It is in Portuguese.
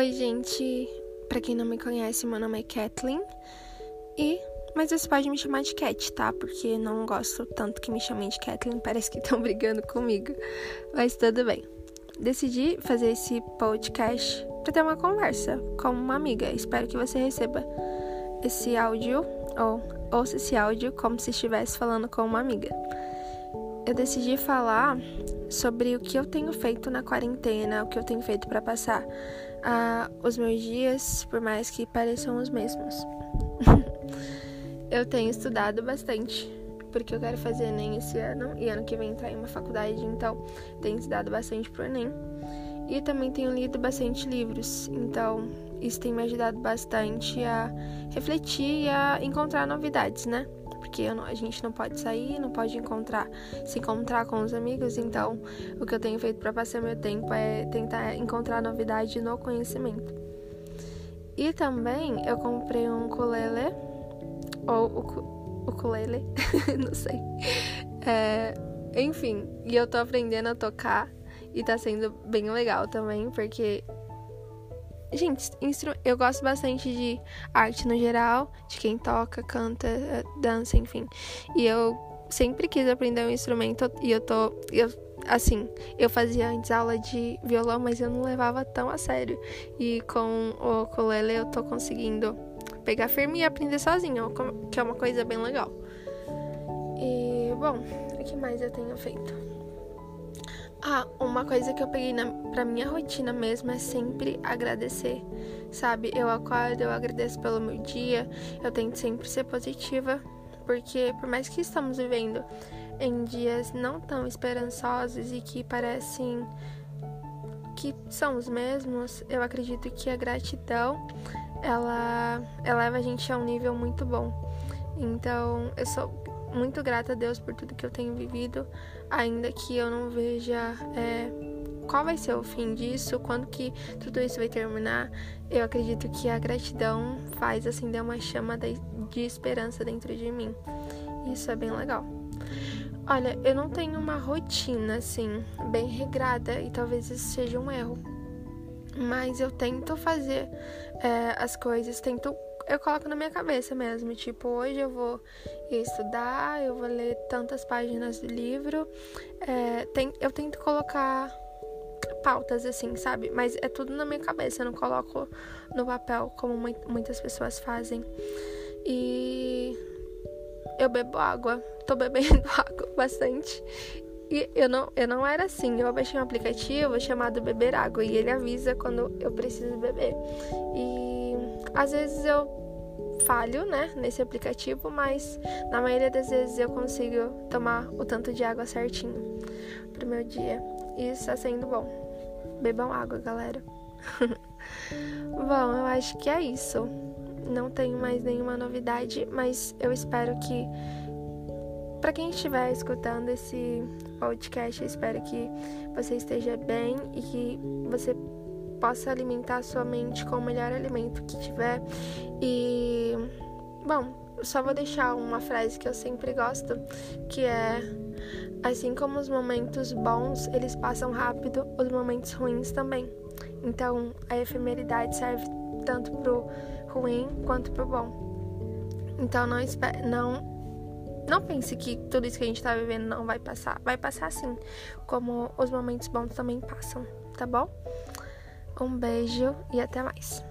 Oi, gente. Para quem não me conhece, meu nome é Kathleen. E mas você pode me chamar de Cat, tá? Porque não gosto tanto que me chamem de Kathleen, parece que estão brigando comigo. Mas tudo bem. Decidi fazer esse podcast para ter uma conversa com uma amiga. Espero que você receba esse áudio ou ouça esse áudio como se estivesse falando com uma amiga. Eu decidi falar sobre o que eu tenho feito na quarentena, o que eu tenho feito para passar uh, os meus dias, por mais que pareçam os mesmos. eu tenho estudado bastante, porque eu quero fazer Enem esse ano e ano que vem entrar em uma faculdade, então tenho estudado bastante pro Enem. E também tenho lido bastante livros, então isso tem me ajudado bastante a refletir e a encontrar novidades, né? Porque não, a gente não pode sair, não pode encontrar, se encontrar com os amigos. Então, o que eu tenho feito para passar meu tempo é tentar encontrar novidade no conhecimento. E também eu comprei um ukulele, ou o ukulele, não sei. É, enfim, e eu tô aprendendo a tocar e tá sendo bem legal também, porque Gente, eu gosto bastante de arte no geral, de quem toca, canta, eh, dança, enfim. E eu sempre quis aprender um instrumento e eu tô. Eu, assim, eu fazia antes aula de violão, mas eu não levava tão a sério. E com o ukulele eu tô conseguindo pegar firme e aprender sozinha, que é uma coisa bem legal. E, bom, o que mais eu tenho feito? Ah, uma coisa que eu peguei na, pra minha rotina mesmo é sempre agradecer, sabe? Eu acordo, eu agradeço pelo meu dia, eu tento sempre ser positiva, porque por mais que estamos vivendo em dias não tão esperançosos e que parecem que são os mesmos, eu acredito que a gratidão ela eleva a gente a um nível muito bom. Então, eu sou muito grata a Deus por tudo que eu tenho vivido, ainda que eu não veja é, qual vai ser o fim disso, quando que tudo isso vai terminar. Eu acredito que a gratidão faz acender uma chama de, de esperança dentro de mim. Isso é bem legal. Olha, eu não tenho uma rotina assim, bem regrada, e talvez isso seja um erro. Mas eu tento fazer é, as coisas, tento eu coloco na minha cabeça mesmo. Tipo, hoje eu vou estudar, eu vou ler tantas páginas do livro. É, tem, eu tento colocar pautas assim, sabe? Mas é tudo na minha cabeça, eu não coloco no papel como muitas pessoas fazem. E eu bebo água, tô bebendo água bastante. E eu não, eu não era assim. Eu baixei um aplicativo chamado Beber Água e ele avisa quando eu preciso beber. E às vezes eu falho, né, nesse aplicativo, mas na maioria das vezes eu consigo tomar o tanto de água certinho pro meu dia. E isso está sendo bom. Bebam água, galera. bom, eu acho que é isso. Não tenho mais nenhuma novidade, mas eu espero que para quem estiver escutando esse podcast, eu espero que você esteja bem e que você possa alimentar sua mente com o melhor alimento que tiver. E, bom, só vou deixar uma frase que eu sempre gosto, que é assim como os momentos bons, eles passam rápido, os momentos ruins também. Então, a efemeridade serve tanto pro ruim quanto pro bom. Então, não não não pense que tudo isso que a gente tá vivendo não vai passar. Vai passar sim, como os momentos bons também passam, tá bom? Um beijo e até mais.